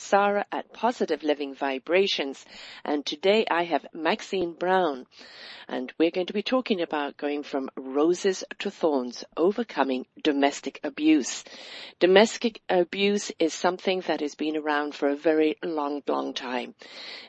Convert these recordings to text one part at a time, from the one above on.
Sarah at Positive Living Vibrations. And today I have Maxine Brown. And we're going to be talking about going from roses to thorns, overcoming domestic abuse. Domestic abuse is something that has been around for a very long, long time.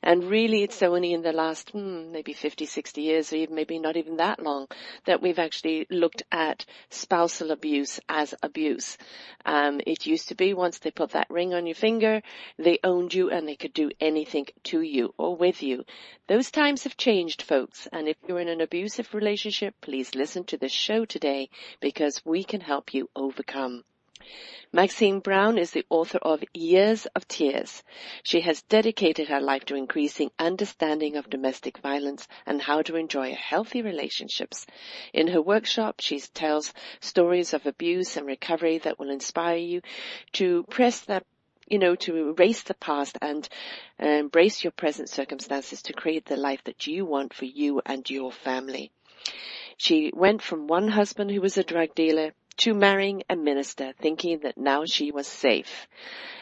And really it's only in the last, hmm, maybe 50, 60 years, or even maybe not even that long, that we've actually looked at spousal abuse as abuse. Um, it used to be once they put that ring on your finger, they owned you and they could do anything to you or with you. Those times have changed, folks, and if you're in an abusive relationship, please listen to this show today because we can help you overcome. Maxine Brown is the author of Years of Tears. She has dedicated her life to increasing understanding of domestic violence and how to enjoy healthy relationships. In her workshop, she tells stories of abuse and recovery that will inspire you to press that you know, to erase the past and uh, embrace your present circumstances to create the life that you want for you and your family. She went from one husband who was a drug dealer to marrying a minister thinking that now she was safe.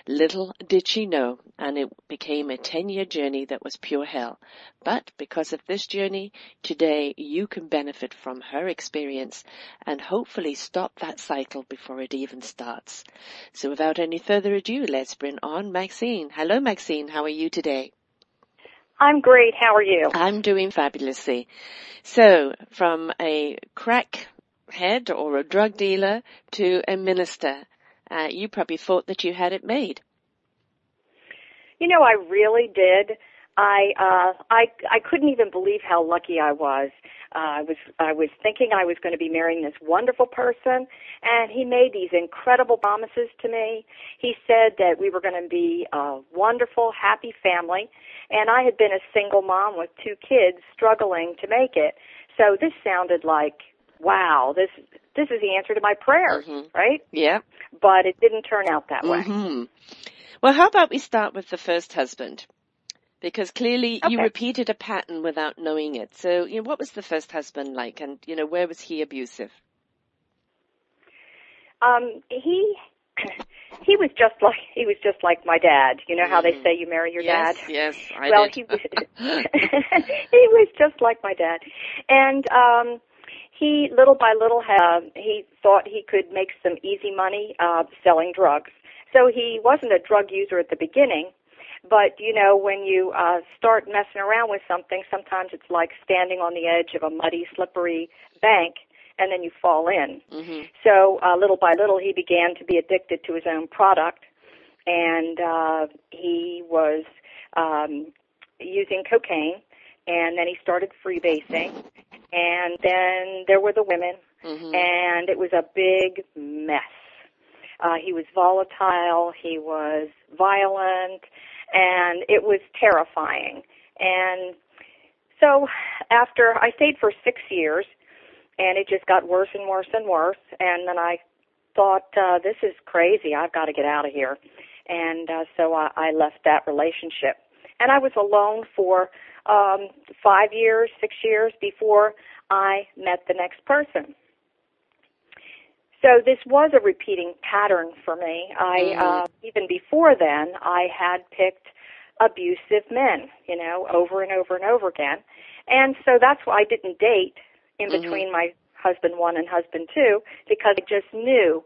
Little did she know, and it became a 10 year journey that was pure hell. But because of this journey, today you can benefit from her experience and hopefully stop that cycle before it even starts. So without any further ado, let's bring on Maxine. Hello Maxine, how are you today? I'm great. How are you? I'm doing fabulously. So, from a crack head or a drug dealer to a minister. Uh, you probably thought that you had it made. You know, I really did. I uh, I I couldn't even believe how lucky I was. Uh, I was I was thinking I was going to be marrying this wonderful person, and he made these incredible promises to me. He said that we were going to be a wonderful, happy family, and I had been a single mom with two kids struggling to make it. So this sounded like wow, this this is the answer to my prayers, mm-hmm. right? Yeah. But it didn't turn out that mm-hmm. way. Well, how about we start with the first husband? Because clearly okay. you repeated a pattern without knowing it. So, you know, what was the first husband like and, you know, where was he abusive? Um, he he was just like he was just like my dad. You know how they mm-hmm. say you marry your yes, dad? Yes, I well, did. he was he was just like my dad. And um he little by little uh, he thought he could make some easy money uh, selling drugs. So he wasn't a drug user at the beginning, but you know when you uh, start messing around with something, sometimes it's like standing on the edge of a muddy, slippery bank, and then you fall in. Mm-hmm. So uh, little by little, he began to be addicted to his own product, and uh, he was um, using cocaine. And then he started freebasing, and then there were the women, mm-hmm. and it was a big mess. Uh, he was volatile, he was violent, and it was terrifying. And so after I stayed for six years, and it just got worse and worse and worse, and then I thought, uh, this is crazy, I've got to get out of here. And uh, so I, I left that relationship. And I was alone for um, five years, six years before I met the next person. So this was a repeating pattern for me. I mm-hmm. uh, even before then, I had picked abusive men, you know, over and over and over again, and so that's why I didn't date in mm-hmm. between my husband one and husband two because I just knew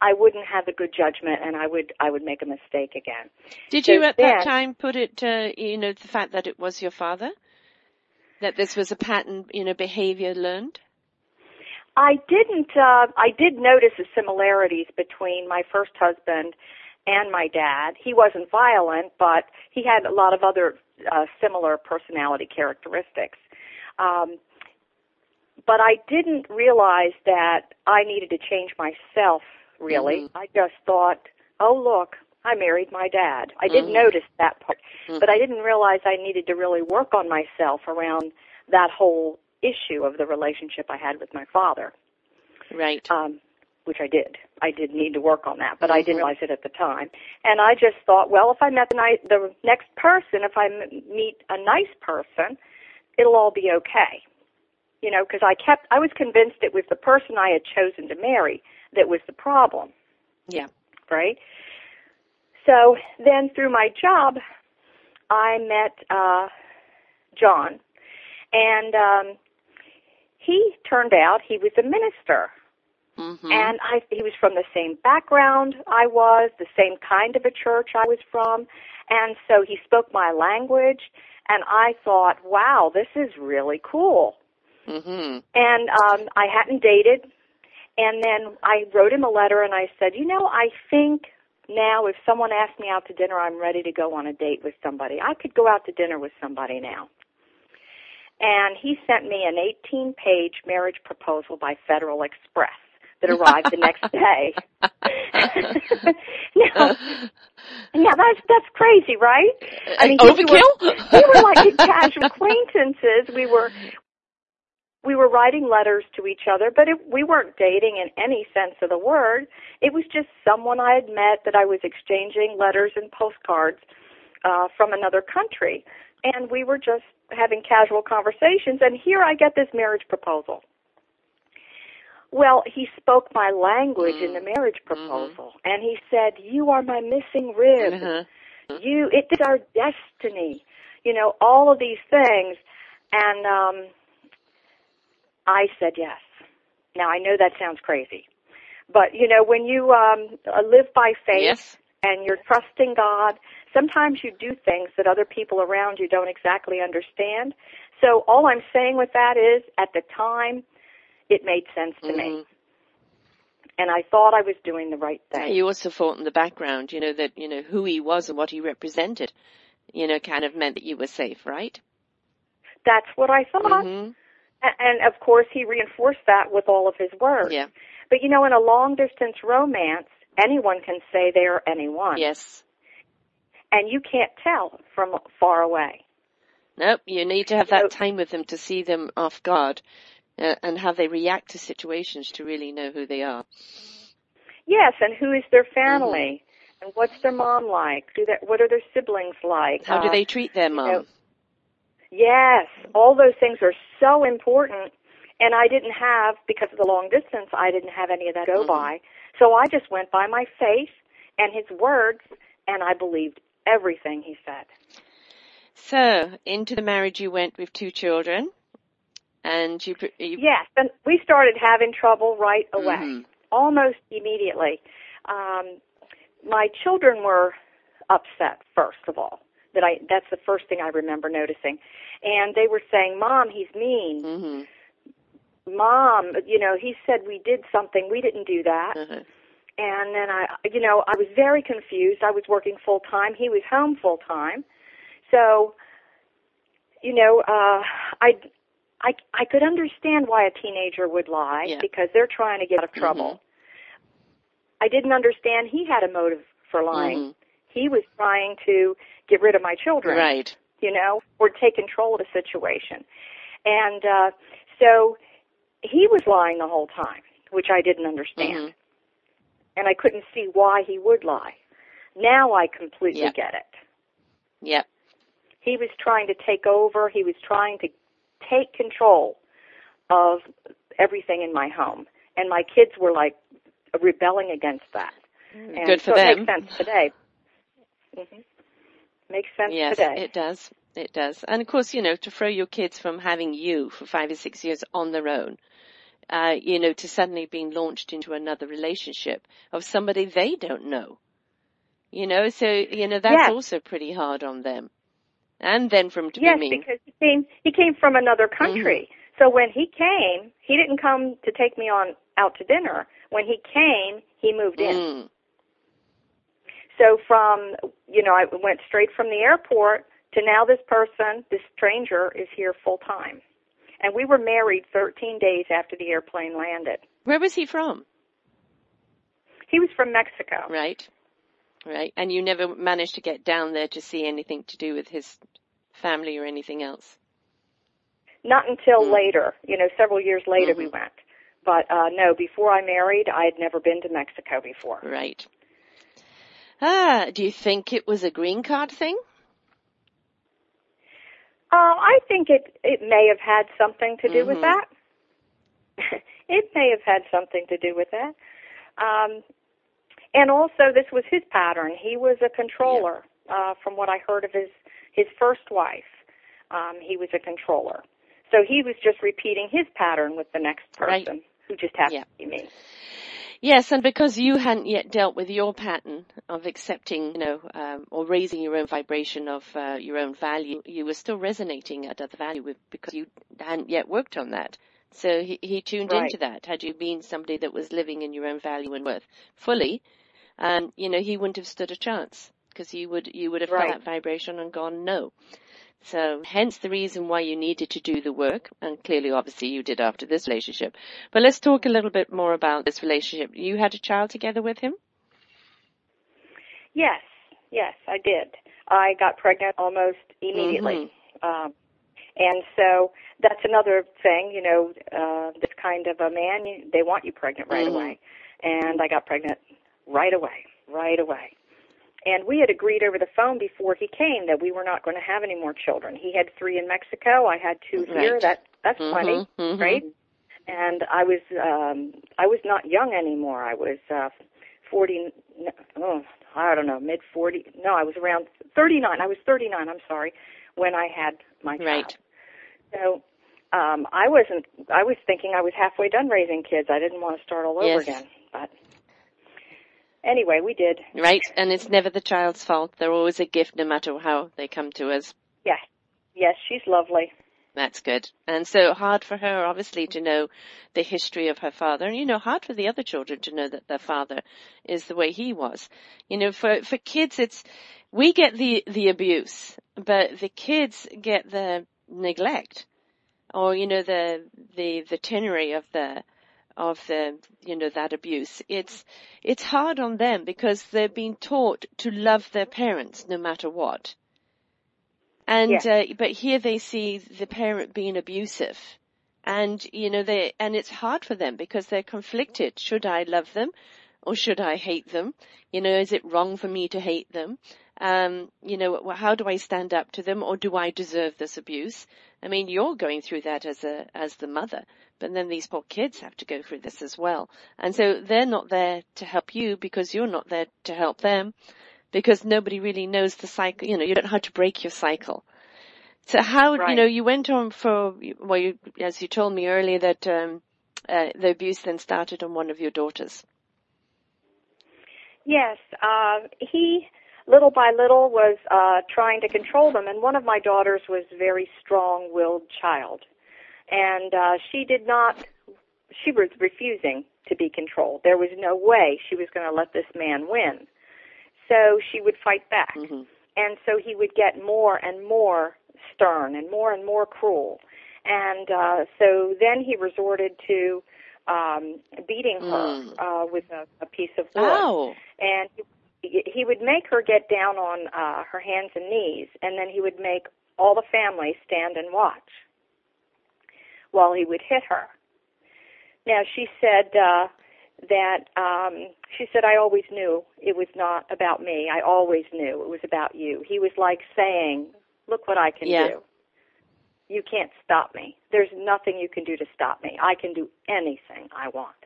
I wouldn't have a good judgment and I would I would make a mistake again. Did you at then, that time put it uh, you know the fact that it was your father that this was a pattern you know behavior learned? I didn't uh I did notice the similarities between my first husband and my dad. He wasn't violent, but he had a lot of other uh, similar personality characteristics. Um, but I didn't realize that I needed to change myself really. Mm-hmm. I just thought, oh look, I married my dad. I didn't mm-hmm. notice that part, mm-hmm. but I didn't realize I needed to really work on myself around that whole issue of the relationship I had with my father. Right. Um, which I did. I did need to work on that, but mm-hmm. I didn't realize it at the time. And I just thought, well, if I met the, ni- the next person, if I m- meet a nice person, it'll all be okay. You know, because I kept, I was convinced it was the person I had chosen to marry that was the problem. Yeah. Right? So then through my job, I met uh, John, and um, he turned out he was a minister. Mm-hmm. And I, he was from the same background I was, the same kind of a church I was from, and so he spoke my language, and I thought, wow, this is really cool. Mm-hmm. And um, I hadn't dated, and then I wrote him a letter, and I said, you know, I think now if someone asked me out to dinner, I'm ready to go on a date with somebody. I could go out to dinner with somebody now. And he sent me an 18 page marriage proposal by Federal Express that arrived the next day. now, now that's that's crazy, right? I mean, here we were- overkill. we were like casual acquaintances. We were we were writing letters to each other, but it, we weren't dating in any sense of the word. It was just someone I had met that I was exchanging letters and postcards uh, from another country, and we were just having casual conversations. And here I get this marriage proposal. Well, he spoke my language in the marriage proposal, and he said, "You are my missing rib." Uh-huh. you it is our destiny you know all of these things and um i said yes now i know that sounds crazy but you know when you um uh, live by faith Yes. and you're trusting god sometimes you do things that other people around you don't exactly understand so all i'm saying with that is at the time it made sense to me Mhm. and i thought i was doing the right thing You also thought in the background, you know, that, you know, who he was and what he represented, you know, kind of meant that you were safe, right? that's what i thought hmm And of course, he reinforced that with all of his words. Yeah. But you know, in a long distance romance, anyone can say they're anyone. Yes. And you can't tell from far away. Nope. You need to have that time with them to see them off guard uh, and how they react to situations to really know who they are. Yes, and who is their family? Mm-hmm. And what's their mom like? Do they, what are their siblings like? How do Uh, they treat their mom? know, Yes, all those things are so important. And I didn't have, because of the long distance, I didn't have any of that go Mhm. by. So I just went by my faith and his words, and I believed everything he said. So into the marriage you went with two children and you, you Yes, and we started having trouble right away, Mhm. almost immediately. Um, my children were upset first of all. That I that's the first thing I remember noticing, and they were saying, "Mom, he's mean. Mhm. Mom, you know, he said we did something. We didn't do that." Uh-huh. And then I, you know, I was very confused. I was working full time. He was home full time. So, you know, uh, I, I, I could understand why a teenager would lie Yeah. because they're trying to get out of trouble. I didn't understand he had a motive for lying. Mhm. He was trying to get rid of my children Right. you know, or take control of the situation. And uh, so he was lying the whole time, which I didn't understand. Mhm. And I couldn't see why he would lie. Now I completely Yeah. get it. Yep. He was trying to take over, he was trying to take control of everything in my home. And my kids were like rebelling against that. And Good for so them. It makes sense today. hmm Makes sense Yes, today. it does. It does. And of course, you know, to throw your kids from having you for five or six years on their own, uh, you know, to suddenly being launched into another relationship of somebody they don't know. You know, so, you know, that's Yes. also pretty hard on them. And then from to Yes, be mean. because he came he came from another country. So when he came, he didn't come to take me on out to dinner. When he came, he moved in. Mm. So from you know, I went straight from the airport to now this person, this stranger is here full time. And we were married 13 days after the airplane landed. Where was he from? He was from Mexico. Right. Right. And you never managed to get down there to see anything to do with his family or anything else. Not until Mm. later, you know, several years later we Mhm. went. But uh no, before I married, I had never been to Mexico before. Right. Ah, do you think it was a green card thing? Uh, I think it it may have had something to do with Mhm. that. it may have had something to do with that. Um, and also this was his pattern. He was a controller. Yeah. Uh, from what I heard of his his first wife, um, he was a controller. So he was just repeating his pattern with the next person right. who just happened yeah. to be me. Yes, and because you hadn't yet dealt with your pattern of accepting, you know, um, or raising your own vibration of uh, your own value, you were still resonating at other value with, because you hadn't yet worked on that. So he, he tuned right. into that. Had you been somebody that was living in your own value and worth fully, um, you know, he wouldn't have stood a chance because you would you would have right. that vibration and gone no. So hence the reason why you needed to do the work, and clearly obviously you did after this relationship. But let's talk a little bit more about this relationship. You had a child together with him? Yes, yes, I did. I got pregnant almost immediately. Mm-hmm. Um, and so that's another thing, you know, uh, this kind of a man, you, they want you pregnant right mm-hmm. away. And I got pregnant right away, right away. And we had agreed over the phone before he came that we were not going to have any more children. He had three in Mexico. I had two right. here. That that's mm-hmm, plenty, mm-hmm. right? And I was um I was not young anymore. I was uh 40 oh, I don't know, mid 40. No, I was around 39. I was 39, I'm sorry, when I had my child. Right. So um I wasn't I was thinking I was halfway done raising kids. I didn't want to start all over yes. again. But anyway, we did. Right, and it's never the child's fault. They're always a gift no matter how they come to us. Yes. Yes, she's lovely. That's good. And so hard for her, obviously, to know the history of her father. And, you know, hard for the other children to know that their father is the way he was. You know, for, for kids, it's, we get the, the abuse, but the kids get the neglect or, you know, the, the, the tenery of the, of the, you know, that abuse. It's, it's hard on them because they've been taught to love their parents no matter what. And, uh, but here they see the parent being abusive. And, you know, they, and it's hard for them because they're conflicted. Should I love them or should I hate them? You know, is it wrong for me to hate them? Um, you know, how do I stand up to them or do I deserve this abuse? I mean, you're going through that as a, as the mother, but then these poor kids have to go through this as well. And so they're not there to help you because you're not there to help them because nobody really knows the cycle, you know, you don't know how to break your cycle. So how, you know, you went on for, well, you, as you told me earlier that, um, uh, the abuse then started on one of your daughters. Yes, uh, he little by little was uh, trying to control them, and one of my daughters was a very strong-willed child, and uh, she did not. She was refusing to be controlled. There was no way she was going to let this man win. So she would fight back, hmm and so he would get more and more stern and more and more cruel, and uh, so then he resorted to um, beating her Mm. uh, with a, a piece of wood and he, he would make her get down on uh, her hands and knees, and then he would make all the family stand and watch while he would hit her. Now she said uh, that um, she said I always knew it was not about me. I always knew it was about you. He was like saying, "Look what I can Yeah. do. You can't stop me. There's nothing you can do to stop me. I can do anything I want."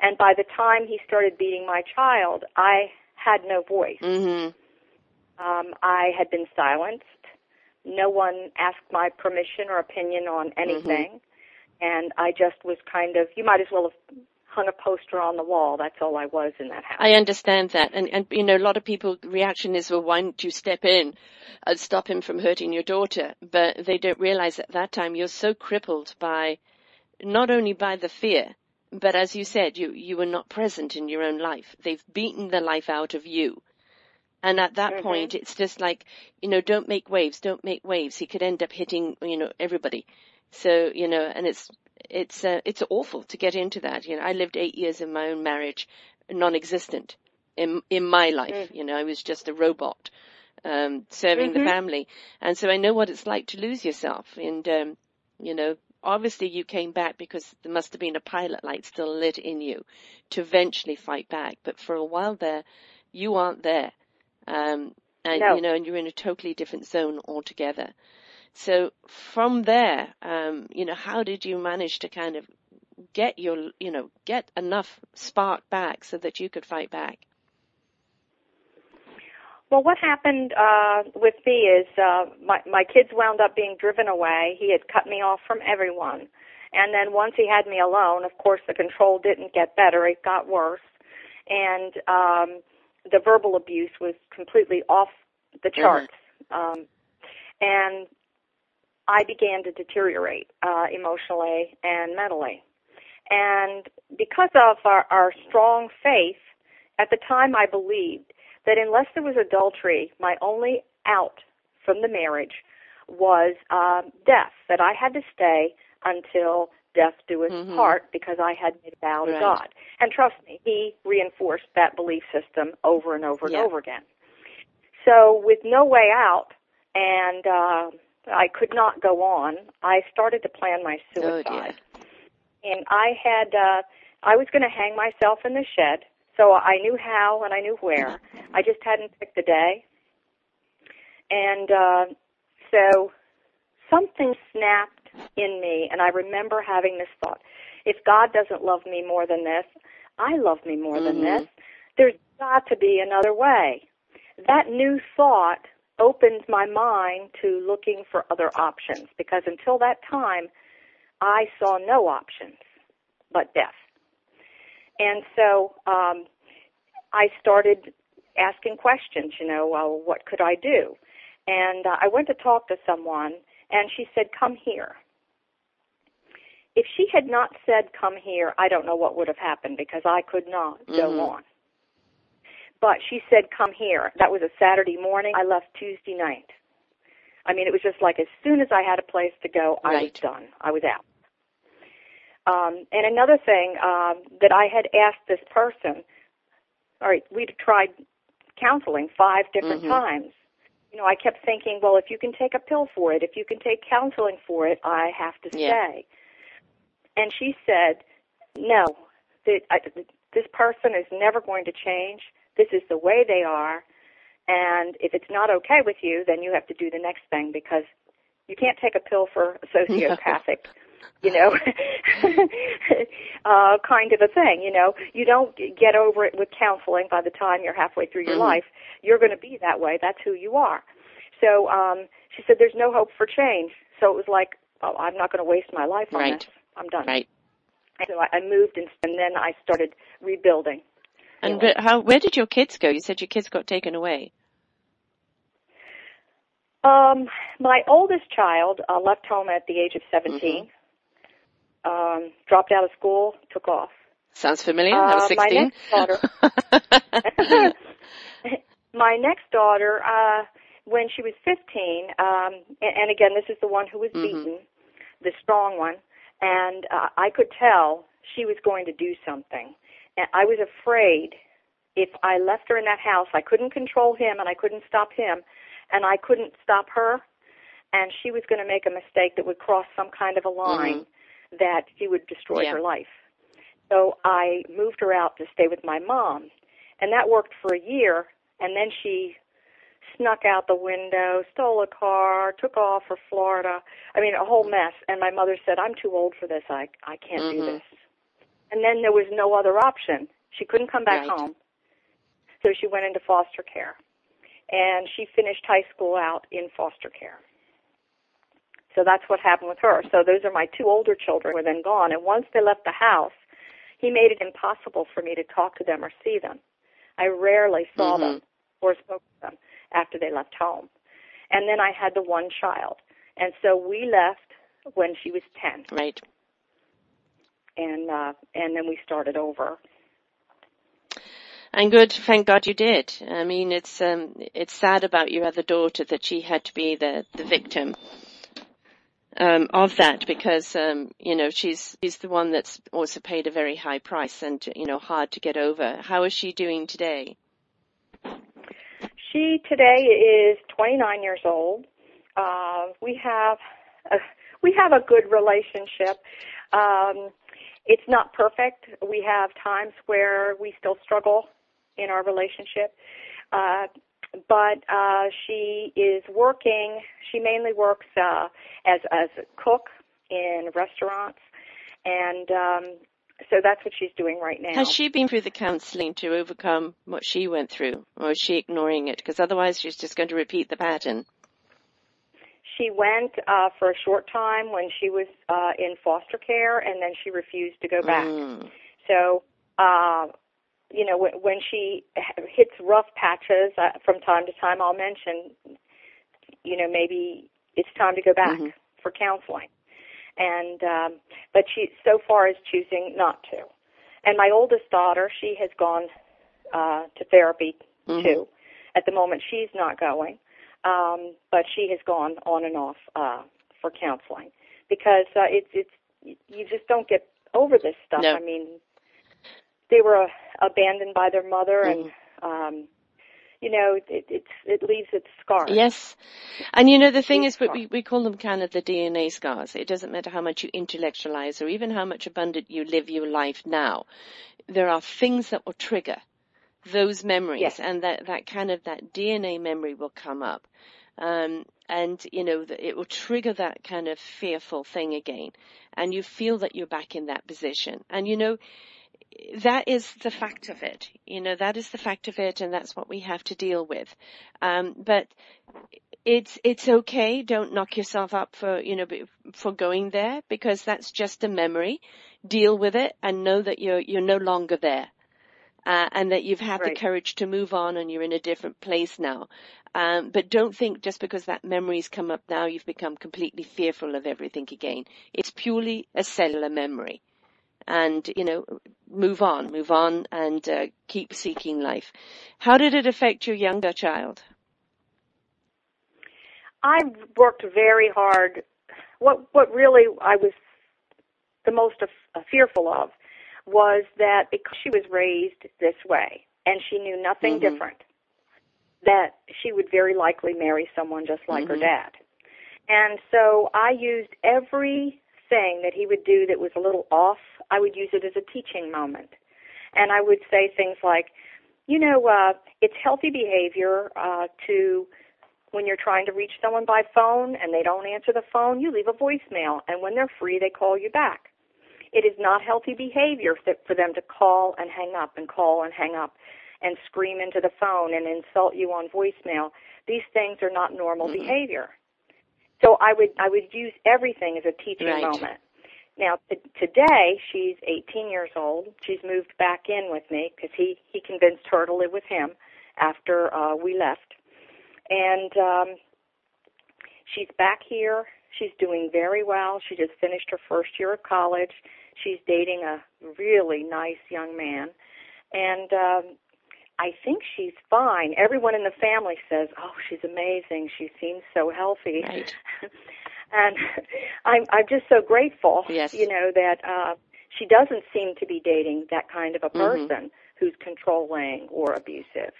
And by the time he started beating my child, I had no voice. hmm Um, I had been silenced. No one asked my permission or opinion on anything. And I just was kind of, you might as well have hung a poster on the wall. That's all I was in that house. I understand that. And, and, you know, a lot of people reaction is, well, why don't you step in and stop him from hurting your daughter? But they don't realize at that time you're so crippled by, not only by the fear, but as you said, you, you were not present in your own life. They've beaten the life out of you. And at that Mhm. point, it's just like, you know, don't make waves, don't make waves. He could end up hitting, you know, everybody. So, you know, and it's, it's, uh, it's awful to get into that. You know, I lived eight years in my own marriage, non-existent in, in my life. Mm. You know, I was just a robot, um, serving the Mhm. family. And so I know what it's like to lose yourself. And, um, you know, obviously you came back because there must have been a pilot light still lit in you to eventually fight back. But for a while there, you aren't there. Um, and No. you know, and you're in a totally different zone altogether. So from there, um, you know, how did you manage to kind of get your, you know, get enough spark back so that you could fight back? Well, what happened uh, with me is uh, my my kids wound up being driven away. He had cut me off from everyone, and then once he had me alone, of course, the control didn't get better; it got worse, and um, the verbal abuse was completely off the Mm-hmm. charts. Um, and I began to deteriorate uh, emotionally and mentally. And because of our, our strong faith, at the time I believed that unless there was adultery, my only out from the marriage was um, death, that I had to stay until death do us Mhm. part because I had made a vow to Right. God. And trust me, he reinforced that belief system over and over Yeah. and over again. So with no way out, and uh, I could not go on, I started to plan my Oh suicide. dear. and I had uh I was going to hang myself in the shed. So I knew how and I knew where. I just hadn't picked the day. And uh so something snapped in me and I remember having this thought. If God doesn't love me more than this, I love me more than Mhm. this. There's got to be another way. That new thought opened my mind to looking for other options because until that time I saw no options but death. And so um, I started asking questions, you know, well, what could I do? And uh, I went to talk to someone, and she said, come here. If she had not said, come here, I don't know what would have happened because I could not go Mhm. on. But she said, come here. That was a Saturday morning. I left Tuesday night. I mean, it was just like as soon as I had a place to go, I was done. I was out. Um, and another thing um, that I had asked this person, all right, we'd tried counseling five different Mhm. times. You know, I kept thinking, well, if you can take a pill for it, if you can take counseling for it, I have to Yeah. stay. And she said, no, that I, this person is never going to change. This is the way they are. And if it's not okay with you, then you have to do the next thing because you can't take a pill for a sociopathic, you know, uh, kind of a thing. You know, you don't get over it with counseling by the time you're halfway through your Mhm. life. You're going to be that way. That's who you are. So um, she said, "There's no hope for change." So it was like, oh, I'm not going to waste my life on Right. this. I'm done. Right. And so I, I moved, and, and then I started rebuilding. And Anyway. how? Where did your kids go? You said your kids got taken away. Um, my oldest child uh, left home at the age of 17. Um, dropped out of school, took off. Sounds familiar. I was Uh, my sixteen. next my next daughter, uh, when she was 15, um, and, and again, this is the one who was Mhm. beaten, the strong one, and uh, I could tell she was going to do something. And I was afraid if I left her in that house, I couldn't control him and I couldn't stop him, and I couldn't stop her, and she was going to make a mistake that would cross some kind of a line that she would destroy Yeah. her life. So I moved her out to stay with my mom, and that worked for a year. And then she snuck out the window, stole a car, took off for Florida. I mean, a whole mess. And my mother said, "I'm too old for this. I I can't do Mhm. this." And then there was no other option. She couldn't come back Right. home, so she went into foster care, and she finished high school out in foster care. So that's what happened with her. So those are my two older children were then gone. And once they left the house, he made it impossible for me to talk to them or see them. I rarely saw Mhm. them or spoke to them after they left home. And then I had the one child. And so we left when she was 10. Right. And uh and then we started over. And good, thank God you did. I mean, it's um, it's sad about your other daughter that she had to be the the victim um, of that because um, you know she's she's the one that's also paid a very high price and you know hard to get over. How is she doing today? She today is 29 years old. Uh, we have a, we have a good relationship. Um, it's not perfect. We have times where we still struggle in our relationship, uh, but uh, she is working. She mainly works uh, as as a cook in restaurants, and um, so that's what she's doing right now. Has she been through the counseling to overcome what she went through, or is she ignoring it? Because otherwise, she's just going to repeat the pattern. She went uh, for a short time when she was uh, in foster care, and then she refused to go back. Mm. So, uh, you know, when, when she hits rough patches uh, from time to time, I'll mention, you know, maybe it's time to go back Mm-hmm. for counseling. And um, but she so far is choosing not to. And my oldest daughter, she has gone uh, to therapy Mhm. too. At the moment, she's not going, um, but she has gone on and off uh, for counseling because uh, it's it's you just don't get over this stuff. No. I mean, they were uh, abandoned by their mother, and um, you know, it it's it leaves its scars. Yes. And you know, the thing is, we, we call them kind of the DNA scars. It doesn't matter how much you intellectualize or even how much abundant you live your life now. There are things that will trigger those memories Yes. and that, that kind of that DNA memory will come up. Um, and you know, that it will trigger that kind of fearful thing again. And you feel that you're back in that position. And you know, that is the fact of it. You know, that is the fact of it and that's what we have to deal with. Um, but it's, it's okay. Don't knock yourself up for, you know, for going there because that's just a memory. Deal with it and know that you're, you're no longer there. Uh, and that you've had the courage to move on and you're in a different place now. Um, but don't think just because that memory's come up now, you've become completely fearful of everything again. It's purely a cellular memory and you know move on move on and uh, keep seeking life how did it affect your younger child I worked very hard. What what really I was the most af- uh, fearful of was that because she was raised this way and she knew nothing Mhm. different, that she would very likely marry someone just like her Mhm. dad. And so I used everything that he would do that was a little off. I would use it as a teaching moment, and I would say things like, you know, uh, it's healthy behavior uh, to when you're trying to reach someone by phone and they don't answer the phone, you leave a voicemail, and when they're free, they call you back. It is not healthy behavior for them to call and hang up and call and hang up and scream into the phone and insult you on voicemail. These things are not normal Mhm. behavior. So I would I would use everything as a teaching Right. moment. Now t- today she's 18 years old. She's moved back in with me because he he convinced her to live with him after uh, we left, and um, she's back here. She's doing very well. She just finished her first year of college. She's dating a really nice young man, and um, I think she's fine. Everyone in the family says, "Oh, she's amazing. She seems so healthy." Right. and I'm I'm just so grateful, Yes. you know, that uh she doesn't seem to be dating that kind of a Mhm. person who's controlling or abusive.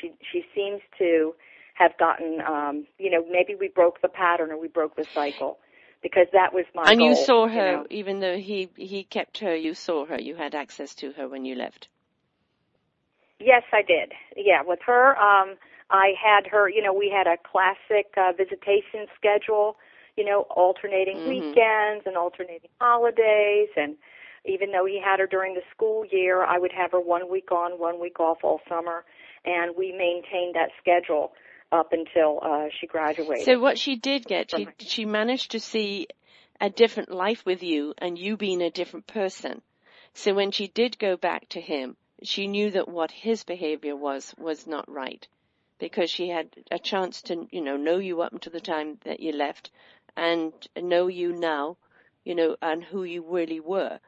She she seems to have gotten um you know, maybe we broke the pattern or we broke the cycle because that was my and you saw her know. even though he he kept her you saw her you had access to her when you left Yes, I did. Yeah, with her, um, I had her. You know, we had a classic uh, visitation schedule. You know, alternating Mhm. weekends and alternating holidays, and even though he had her during the school year, I would have her one week on, one week off all summer, and we maintained that schedule up until uh, she graduated. so what she did get she From- she managed to see a different life with you and you being a different person so when she did go back to him she knew that what his behavior was was not right because she had a chance to you know know you up until the time that you left and know you now you know and who you really were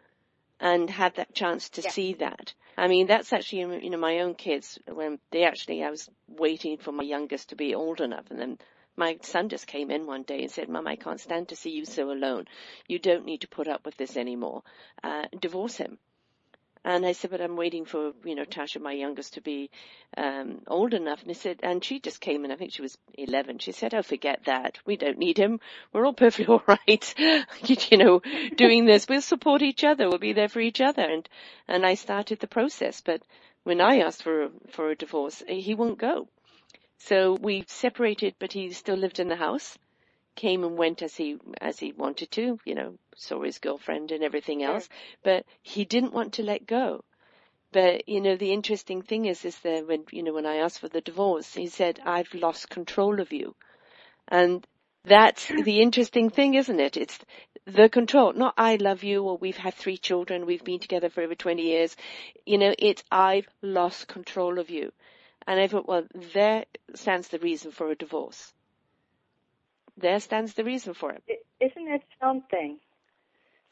and had that chance to Yeah. see that i mean that's actually you know my own kids when they actually i was waiting for my youngest to be old enough and then my son just came in one day and said, Mum, I can't stand to see you so alone. You don't need to put up with this anymore. Uh, divorce him. And I said, but I'm waiting for, you know, Tasha, my youngest, to be um, old enough. And he said, and she just came in, I think she was 11. She said, oh, forget that. We don't need him. We're all perfectly all right. you know, doing this. We'll support each other. We'll be there for each other. And, and I started the process. But when I asked for, for a divorce, he won't go. So we separated, but he still lived in the house. Came and went as he as he wanted to, you know, saw his girlfriend and everything else, but he didn't want to let go. But you know, the interesting thing is, is that when you know when I asked for the divorce, he said, "I've lost control of you," and that's the interesting thing, isn't it? It's the control, not I love you or we've had three children, we've been together for over 20 years. You know, it's I've lost control of you. And I thought, well, there stands the reason for a divorce. There stands the reason for it. Isn't it something?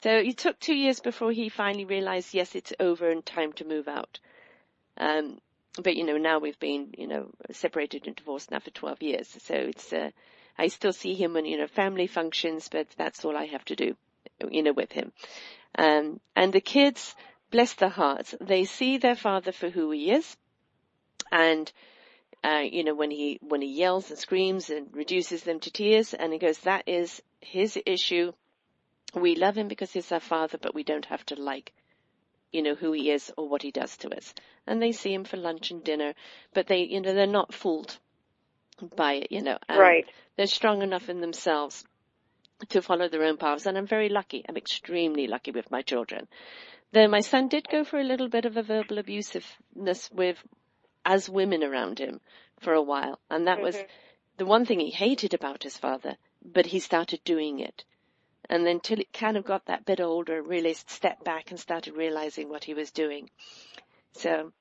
So it took two years before he finally realized, yes, it's over and time to move out. Um, but you know, now we've been, you know, separated and divorced now for 12 years. So it's, uh, I still see him when, you know, family functions, but that's all I have to do, you know, with him. Um, and the kids, bless their hearts, they see their father for who he is. And, uh, you know, when he, when he yells and screams and reduces them to tears and he goes, that is his issue. We love him because he's our father, but we don't have to like, you know, who he is or what he does to us. And they see him for lunch and dinner, but they, you know, they're not fooled by it, you know. right. They're strong enough in themselves to follow their own paths. And I'm very lucky. I'm extremely lucky with my children. Though my son did go for a little bit of a verbal abusiveness with, as women around him for a while. And that mm-hmm. was the one thing he hated about his father, but he started doing it. And then till it kind of got that bit older, really stepped back and started realizing what he was doing. So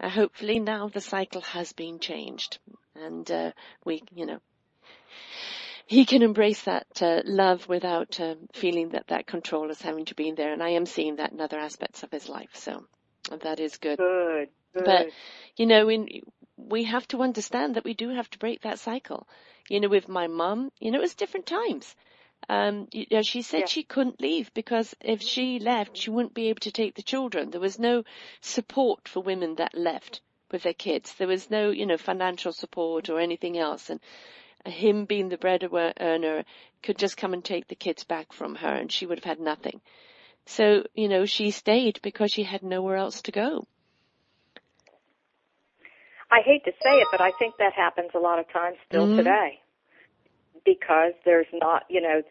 uh, hopefully now the cycle has been changed and uh, we, you know, he can embrace that uh, love without uh, feeling that that control is having to be in there. And I am seeing that in other aspects of his life. So that is good. Good. good. But, you know, we, we have to understand that we do have to break that cycle. You know, with my mum, you know, it was different times. Um, you know, she said yeah. she couldn't leave because if she left, she wouldn't be able to take the children. There was no support for women that left with their kids. There was no, you know, financial support or anything else. And him being the bread earner could just come and take the kids back from her and she would have had nothing. So, you know, she stayed because she had nowhere else to go. I hate to say it, but I think that happens a lot of times still mm-hmm. today. Because there's not, you know,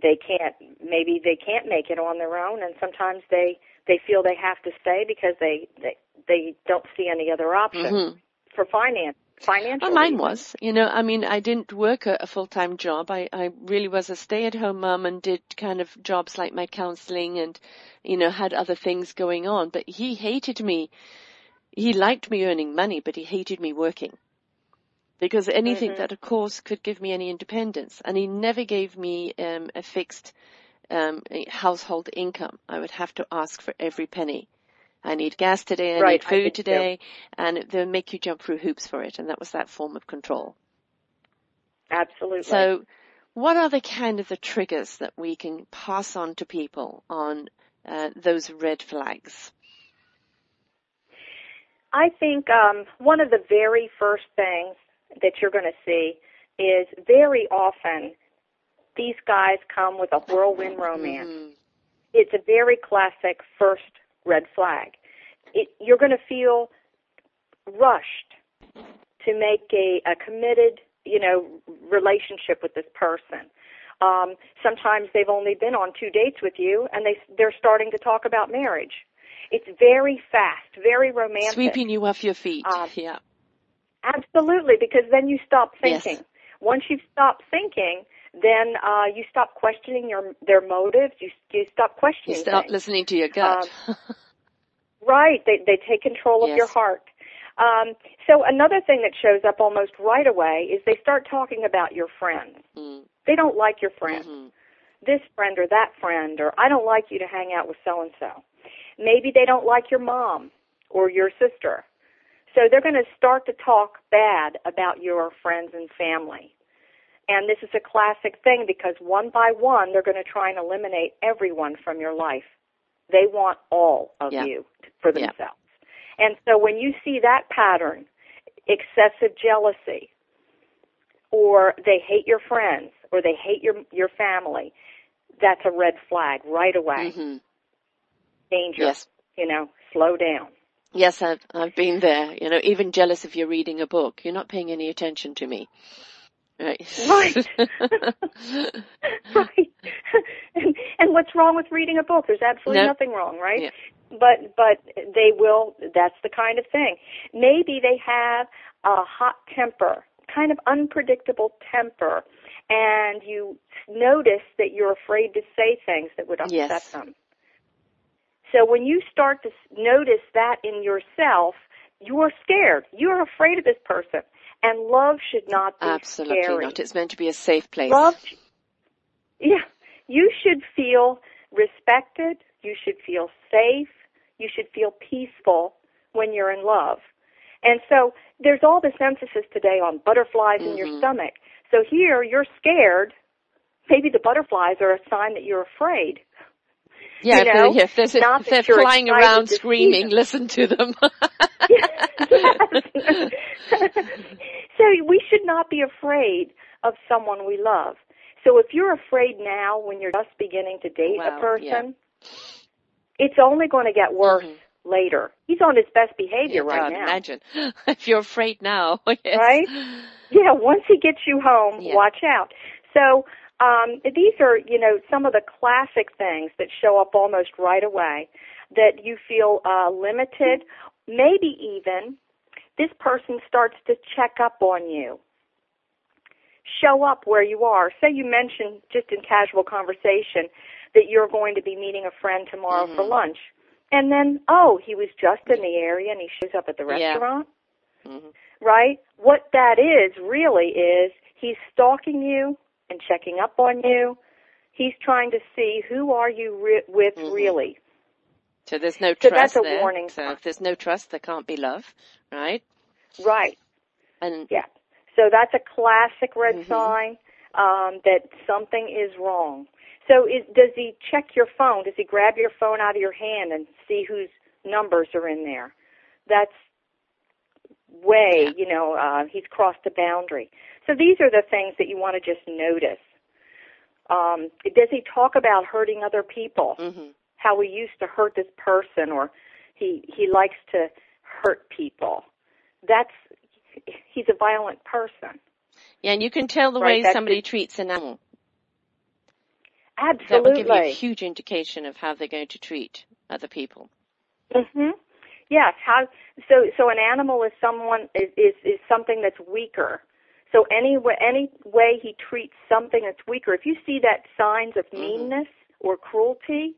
they can't, maybe they can't make it on their own and sometimes they, they feel they have to stay because they, they, they don't see any other option mm-hmm. for finance financial. Well, mine was, you know, I mean, I didn't work a, a full-time job. I, I really was a stay-at-home mom and did kind of jobs like my counseling and, you know, had other things going on. But he hated me. He liked me earning money, but he hated me working. Because anything mm-hmm. that, of course, could give me any independence. And he never gave me um, a fixed um, household income. I would have to ask for every penny. I need gas today, I right, need food I today, so. and they'll make you jump through hoops for it, and that was that form of control. Absolutely. So, what are the kind of the triggers that we can pass on to people on uh, those red flags? I think um, one of the very first things that you're going to see is very often these guys come with a whirlwind romance. Mm-hmm. It's a very classic first red flag. It, you're going to feel rushed to make a, a committed, you know, relationship with this person. Um, sometimes they've only been on two dates with you, and they they're starting to talk about marriage. It's very fast, very romantic. Sweeping you off your feet. Um, yeah. Absolutely, because then you stop thinking. Yes. Once you stop thinking, then uh, you stop questioning your their motives. You you stop questioning. You stop things. listening to your gut. Um, right. They they take control of your heart. Um, so another thing that shows up almost right away is they start talking about your friends. Mm. They don't like your friends. Mm-hmm. This friend or that friend, or I don't like you to hang out with so and so. Maybe they don't like your mom or your sister. So they're going to start to talk bad about your friends and family. And this is a classic thing because one by one, they're going to try and eliminate everyone from your life. They want all of yeah. you for themselves. Yeah. And so when you see that pattern, excessive jealousy, or they hate your friends, or they hate your your family, that's a red flag right away. Mm-hmm. Danger. Yes. You know, slow down. Yes, I've I've been there. You know, even jealous if you're reading a book, you're not paying any attention to me Right. Right. right. and, and what's wrong with reading a book? There's absolutely No. nothing wrong, right? Yeah. But but they will. That's the kind of thing. Maybe they have a hot temper, kind of unpredictable temper, and you notice that you're afraid to say things that would upset Yes. them. So when you start to notice that in yourself, you are scared. You are afraid of this person, and love should not be Absolutely scary. not. It's meant to be a safe place. Love, yeah, you should feel respected. You should feel safe. You should feel peaceful when you're in love. And so there's all this emphasis today on butterflies in your Mhm. stomach. So here you're scared. Maybe the butterflies are a sign that you're afraid. Yeah, you if, know, they're, if, if they're flying around screaming, listen to them. so we should not be afraid of someone we love. So if you're afraid now when you're just beginning to date Wow, a person, yeah. it's only going to get worse Mhm. later. He's on his best behavior Yeah, right God, now. Imagine if you're afraid now. yes. Right? Yeah, once he gets you home, Yeah. watch out. So um, these are, you know, some of the classic things that show up almost right away. That you feel uh, limited, maybe even this person starts to check up on you. Show up where you are. Say you mentioned just in casual conversation that you're going to be meeting a friend tomorrow for Mhm. lunch. And then, oh, he was just in the area and he shows up at the Yeah. restaurant Mhm. right? What that is really is he's stalking you and checking up on you. He's trying to see who are you re- with Mhm. really. So there's no trust. So trust that's a there. warning So sign. if there's no trust, there can't be love, right? Right. And Yeah. So that's a classic red Mhm. sign um, that something is wrong. So is, does he check your phone? Does he grab your phone out of your hand and see whose numbers are in there? That's way, you know, uh, he's crossed the boundary. So these are the things that you want to just notice. Um, does he talk about hurting other people? mhm. How he used to hurt this person, or he he likes to hurt people. That's he's a violent person. yeah, and you can tell the Right, way that's somebody it. treats an animal. Absolutely, that will give you a huge indication of how they're going to treat other people. Mhm. Yes. How so? So an animal is someone is is, is something that's weaker. So any way, any way he treats something that's weaker, if you see that signs of Mhm. meanness or cruelty,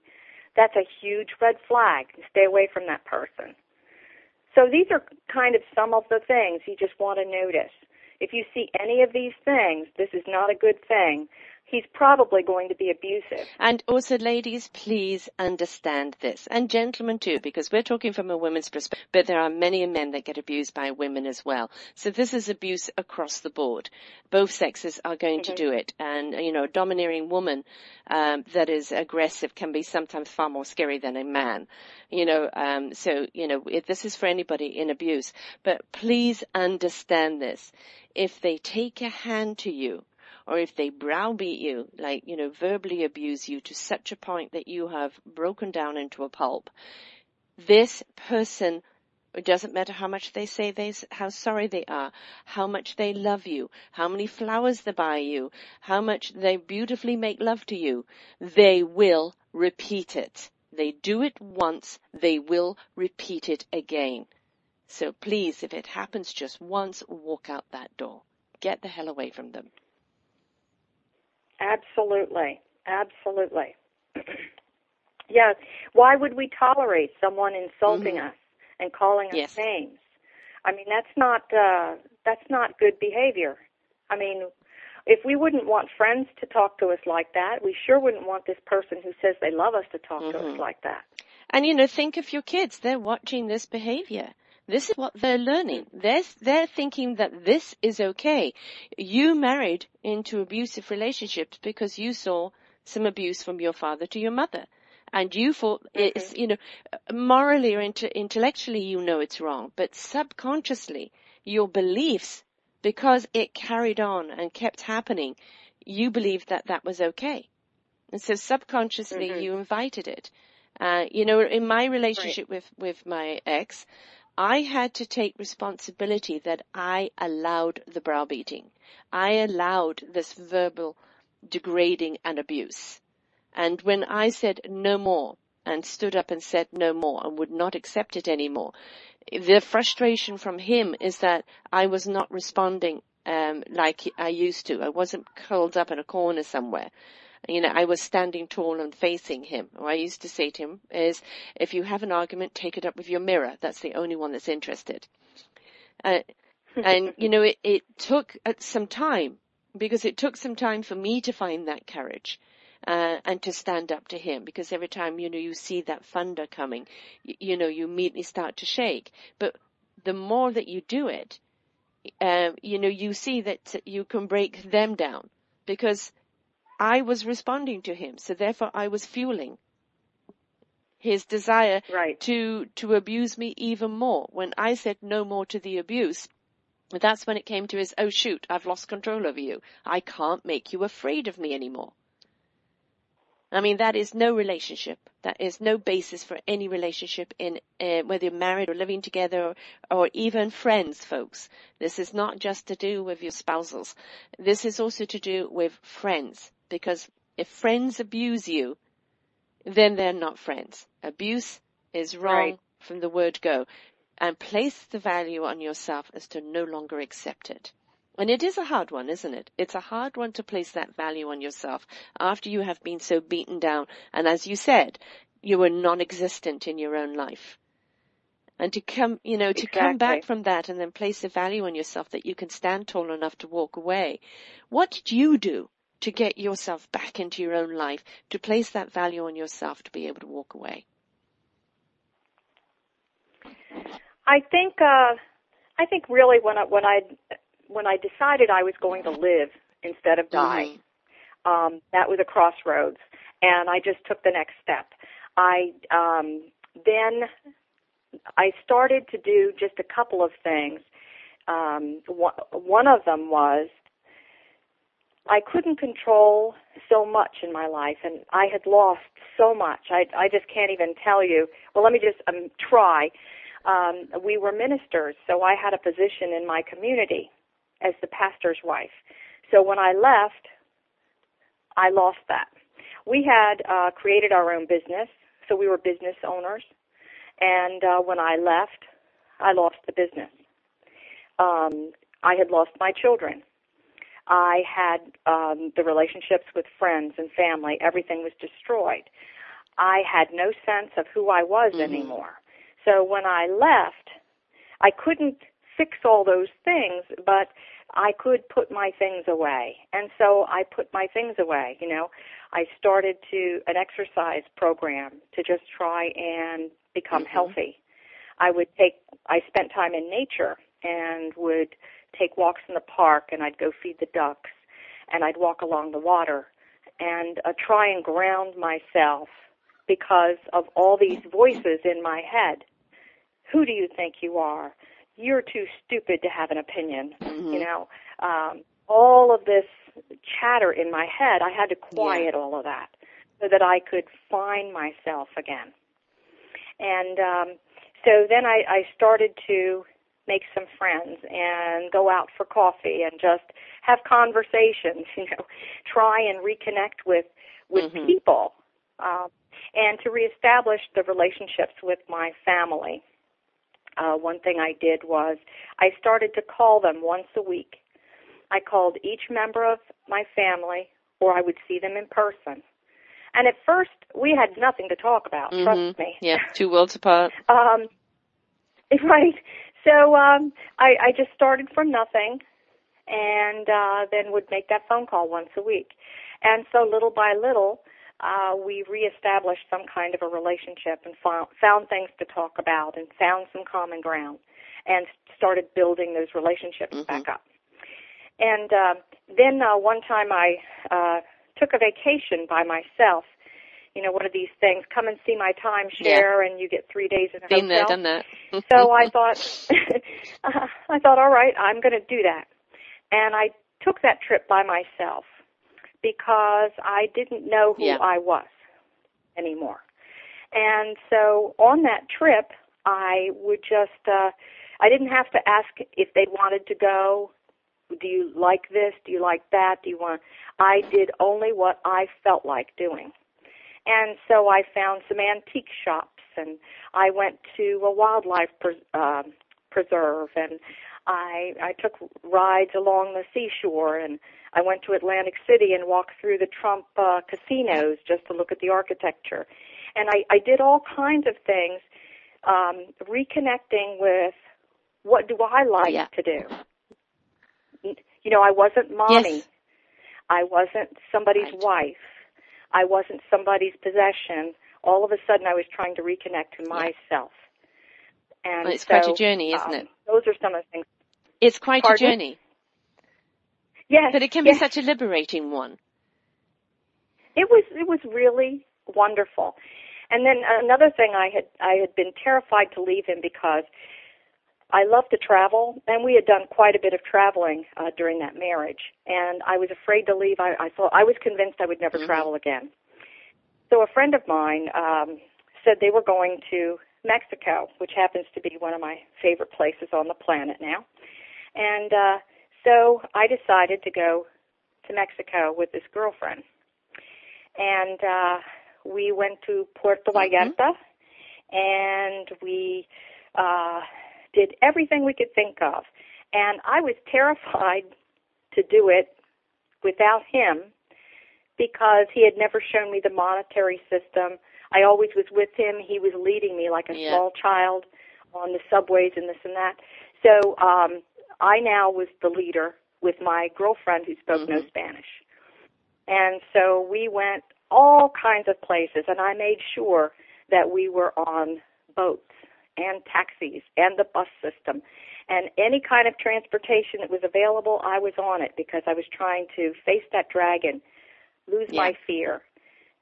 that's a huge red flag. Stay away from that person. So these are kind of some of the things you just want to notice. If you see any of these things, this is not a good thing. He's probably going to be abusive. And also, ladies, please understand this, and gentlemen too, because we're talking from a woman's perspective, but there are many men that get abused by women as well. So this is abuse across the board. Both sexes are going to Mhm. do it, and you know, a domineering woman um, that is aggressive can be sometimes far more scary than a man. You know, um, so you know, if this is for anybody in abuse, but please understand this: if they take a hand to you or if they browbeat you, like, you know, verbally abuse you to such a point that you have broken down into a pulp, this person, it doesn't matter how much they say they, how sorry they are, how much they love you, how many flowers they buy you, how much they beautifully make love to you, they will repeat it. They do it once, they will repeat it again. So please, if it happens just once, walk out that door. Get the hell away from them. Absolutely. Absolutely. yeah. Why would we tolerate someone insulting Mhm. us and calling us names? I mean, that's not uh that's not good behavior. I mean, if we wouldn't want friends to talk to us like that, we sure wouldn't want this person who says they love us to talk to us Mhm. like that. And you know, think of your kids. They're watching this behavior. This is what they're learning. They're, they're thinking that this is okay. You married into abusive relationships because you saw some abuse from your father to your mother. And you thought it's, you know, morally or inte- intellectually you know it's wrong, but subconsciously your beliefs, because it carried on and kept happening, you believed that that was okay. And so subconsciously Mhm. you invited it. Uh, you know, in my relationship with, with my ex, I had to take responsibility that I allowed the browbeating. I allowed this verbal degrading and abuse. And when I said no more and stood up and said no more and would not accept it anymore, the frustration from him is that I was not responding um, like I used to. I wasn't curled up in a corner somewhere. You know, I was standing tall and facing him. What I used to say to him is, if you have an argument, take it up with your mirror. That's the only one that's interested. Uh, and, you know, it, it took uh, some time because it took some time for me to find that courage. Uh, and to stand up to him because every time you know you see that thunder coming you, you know you immediately start to shake but the more that you do it uh, you know you see that you can break them down because I was responding to him so therefore I was fueling his desire right. to to abuse me even more when I said no more to the abuse that's when it came to his, oh shoot, I've lost control over you. I can't make you afraid of me anymore. I mean, that is no relationship. That is no basis for any relationship in uh, whether you're married or living together or, or, even friends, folks. This is not just to do with your spousals. This is also to do with friends. Because if friends abuse you, then they're not friends. Abuse is wrong right. from the word go and place the value on yourself as to no longer accept it. And it is a hard one, isn't it? It's a hard one to place that value on yourself after you have been so beaten down. And as you said, you were non-existent in your own life. And to come, you know, to exactly. come back from that and then place a value on yourself that you can stand tall enough to walk away. What did you do to get yourself back into your own life, to place that value on yourself to be able to walk away? I think uh, I think really when I when I when I decided I was going to live instead of die, mm-hmm. um, that was a crossroads, and I just took the next step. I um, then I started to do just a couple of things. Um, one, one of them was I couldn't control so much in my life, and I had lost so much. I I just can't even tell you. Well, let me just um, try um, we were ministers, so I had a position in my community as the pastor's wife. So when I left, I lost that. We had uh, created our own business, so we were business owners. And uh, when I left, I lost the business. Um, I had lost my children. I had um, the relationships with friends and family. Everything was destroyed. I had no sense of who I was mm-hmm. anymore. So when I left, I couldn't fix all those things, but I could put my things away. And so I put my things away, you know. I started to an exercise program to just try and become mm-hmm. healthy. I would take I spent time in nature and would take walks in the park and I'd go feed the ducks and I'd walk along the water and uh, try and ground myself because of all these voices in my head who do you think you are? You're too stupid to have an opinion. Mm-hmm. You know, um, all of this chatter in my head, I had to quiet yeah. all of that so that I could find myself again. And um, so then I, I started to make some friends and go out for coffee and just have conversations. You know, try and reconnect with with mm-hmm. people, um, and to reestablish the relationships with my family uh, one thing I did was I started to call them once a week. I called each member of my family, or I would see them in person. And at first, we had nothing to talk about. Mm-hmm. Trust me. Yeah, two worlds apart. um, right. So um, I, I just started from nothing, and uh, then would make that phone call once a week. And so little by little, uh, we reestablished some kind of a relationship and found, found things to talk about and found some common ground and started building those relationships mm-hmm. back up. And uh, then uh, one time I uh, took a vacation by myself. You know, one of these things, come and see my timeshare, yeah. and you get three days in a Been hotel. there, done that. so I thought, uh, I thought, all right, I'm going to do that, and I took that trip by myself because I didn't know who yeah. I was anymore. And so on that trip, I would just, uh, I didn't have to ask if they wanted to go. Do you like this? Do you like that? Do you want? I did only what I felt like doing. And so I found some antique shops and I went to a wildlife pres- uh, preserve and I I took rides along the seashore and I went to Atlantic City and walked through the Trump uh, casinos just to look at the architecture. And I, I did all kinds of things, um, reconnecting with what do I like yeah. to do. You know, I wasn't mommy. Yes. I wasn't somebody's Right. wife. I wasn't somebody's possession. All of a sudden, I was trying to reconnect to myself. And Well, it's so, quite a journey, isn't um, it? Those are some of the things. It's quite Pardon? a journey, Yes, but it can be such a liberating one. It was it was really wonderful. And then another thing I had I had been terrified to leave him because I love to travel and we had done quite a bit of traveling uh, during that marriage and I was afraid to leave. I, I thought I was convinced I would never Mhm. travel again. So a friend of mine um said they were going to Mexico, which happens to be one of my favorite places on the planet now. And uh so I decided to go to Mexico with this girlfriend and uh, we went to Puerto Vallarta, and we uh, did everything we could think of. And I was terrified to do it without him because he had never shown me the monetary system. I always was with him. He was leading me like a Yeah. small child on the subways and this and that. So um, I now was the leader with my girlfriend who spoke no Mhm. Spanish. And so we went all kinds of places, and I made sure that we were on boats and taxis and the bus system. And any kind of transportation that was available, I was on it because I was trying to face that dragon, lose Yeah. my fear,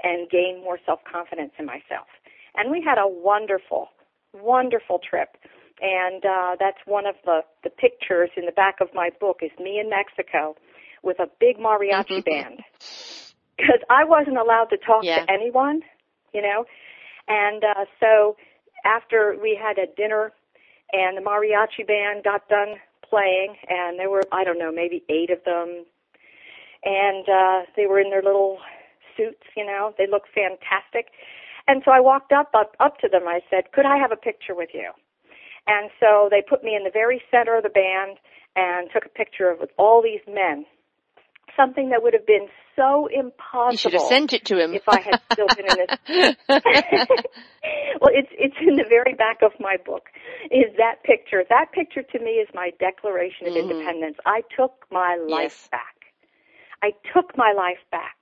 and gain more self confidence in myself. And we had a wonderful, wonderful trip. And uh, that's one of the, the pictures in the back of my book is me in Mexico with a big mariachi band because I wasn't allowed to talk Yeah. to anyone, you know. And uh, so after we had a dinner and the mariachi band got done playing, and there were I don't know maybe eight of them, and uh, they were in their little suits, you know. They looked fantastic. And so I walked up up up to them. I said, "Could I have a picture with you?" And so they put me in the very center of the band and took a picture of with all these men. Something that would have been so impossible You should have sent it to him. if I had still been in this. well, it's it's in the very back of my book. Is that picture? That picture to me is my declaration of Mhm. independence. I took my life Yes. back. I took my life back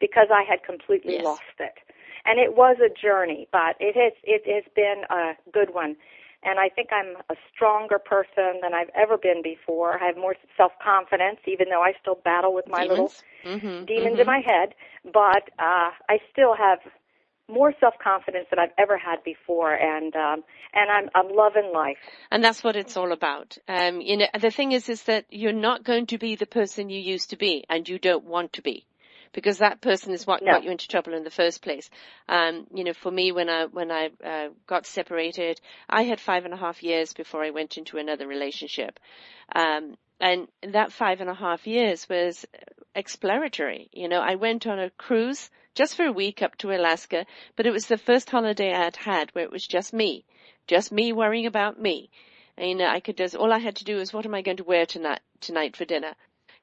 because I had completely Yes. lost it, and it was a journey, but it has it has been a good one. And I think I'm a stronger person than I've ever been before. I have more self confidence, even though I still battle with my little demons. hmm demons in my head, but uh, I still have more self confidence than I've ever had before, and um, and I'm I'm loving life. And that's what it's all about. Um, you know, the thing is, is that you're not going to be the person you used to be, and you don't want to be, because that person is what No. got you into trouble in the first place. Um, you know, for me, when I when I uh, got separated, I had five and a half years before I went into another relationship, um, and that five and a half years was exploratory. You know, I went on a cruise just for a week up to Alaska, but it was the first holiday I had had where it was just me, just me worrying about me. And, you know, I could just, all I had to do was, what am I going to wear tonight, tonight for dinner?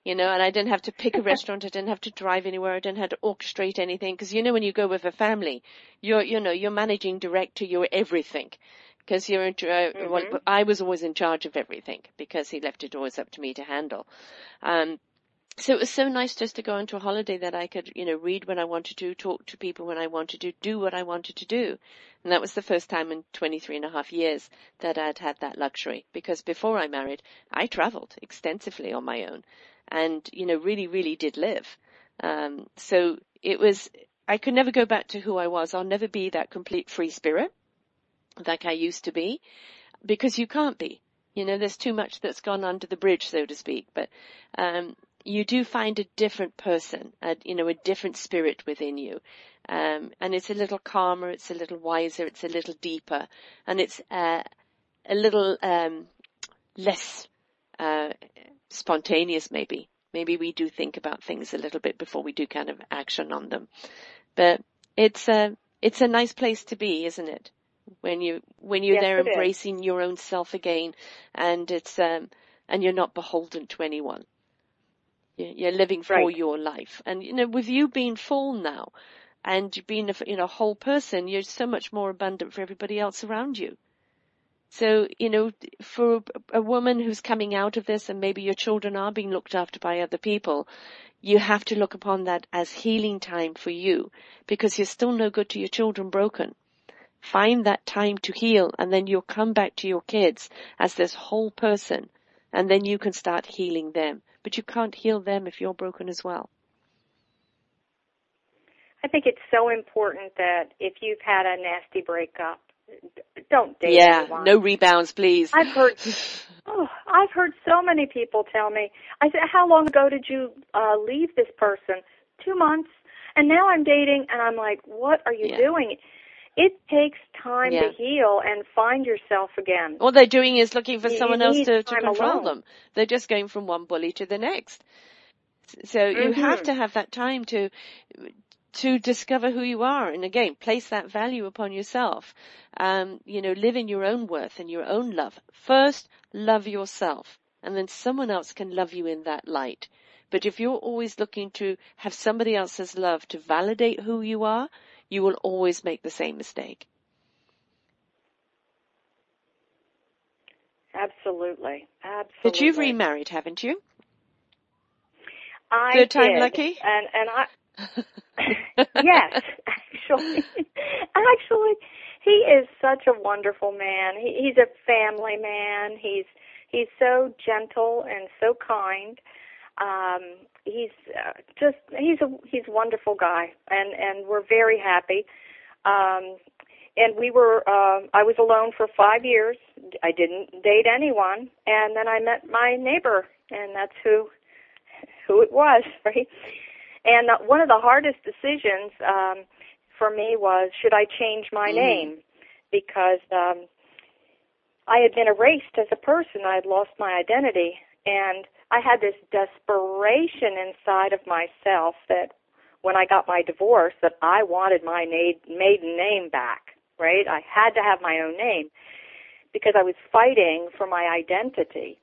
You know, and I didn't have to pick a restaurant. I didn't have to drive anywhere. I didn't have to orchestrate anything. Cause you know, when you go with a family, you're, you know, you're managing director, you're everything. Cause you're, in, uh, well, Mhm. I was always in charge of everything because he left it always up to me to handle. Um, so it was so nice just to go into a holiday that I could, you know, read when I wanted to, talk to people when I wanted to, do what I wanted to do. And that was the first time in 23 and a half years that I'd had that luxury because before I married, I traveled extensively on my own and, you know, really, really did live. Um, so it was, I could never go back to who I was. I'll never be that complete free spirit like I used to be because you can't be. You know, there's too much that's gone under the bridge, so to speak. But um, you do find a different person, a, you know, a different spirit within you. Um, and it's a little calmer, it's a little wiser, it's a little deeper, and it's uh, a little um, less uh, spontaneous, maybe. Maybe we do think about things a little bit before we do kind of action on them. But it's a it's a nice place to be, isn't it? When you when you're yes, there embracing is. your own self again, and it's um, and you're not beholden to anyone. You're living for right. your life. And, you know, with you being full now and you being a, you know, whole person, you're so much more abundant for everybody else around you. So, you know, for a woman who's coming out of this and maybe your children are being looked after by other people, you have to look upon that as healing time for you because you're still no good to your children broken. Find that time to heal and then you'll come back to your kids as this whole person and then you can start healing them but you can't heal them if you're broken as well. I think it's so important that if you've had a nasty breakup, don't date yeah, anyone. no rebounds, please. I've heard, oh, I've heard so many people tell me. I said, "How long ago did you uh, leave this person?" Two months, and now I'm dating, and I'm like, "What are you yeah. doing?" It takes time yeah. to heal and find yourself again. All they're doing is looking for you someone else to, to control alone. them. They're just going from one bully to the next. So mm-hmm. you have to have that time to to discover who you are and again place that value upon yourself. Um, you know, live in your own worth and your own love. First, love yourself and then someone else can love you in that light. But if you're always looking to have somebody else's love to validate who you are, you will always make the same mistake. Absolutely. Absolutely. But you've remarried, haven't you? I Third time did. lucky? And and I Yes, actually. actually he is such a wonderful man. He, he's a family man. He's he's so gentle and so kind. Um he's uh, just he's a he's a wonderful guy and and we're very happy. Um and we were uh I was alone for 5 years. I didn't date anyone and then I met my neighbor and that's who who it was right? And uh, one of the hardest decisions um for me was should I change my mm-hmm. name? Because um I had been erased as a person. I had lost my identity and I had this desperation inside of myself that when I got my divorce that I wanted my maiden name back, right? I had to have my own name because I was fighting for my identity.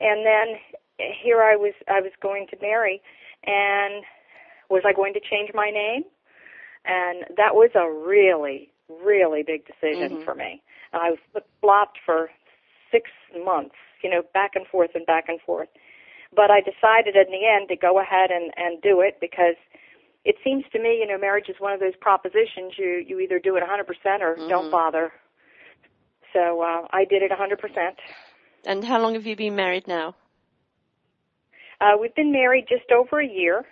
And then here I was I was going to marry and was I going to change my name? And that was a really really big decision mm-hmm. for me. And I was flopped for 6 months, you know, back and forth and back and forth but I decided in the end to go ahead and, and do it because it seems to me, you know, marriage is one of those propositions you, you either do it 100% or mm-hmm. don't bother. So, uh, I did it 100%. And how long have you been married now? Uh, we've been married just over a year.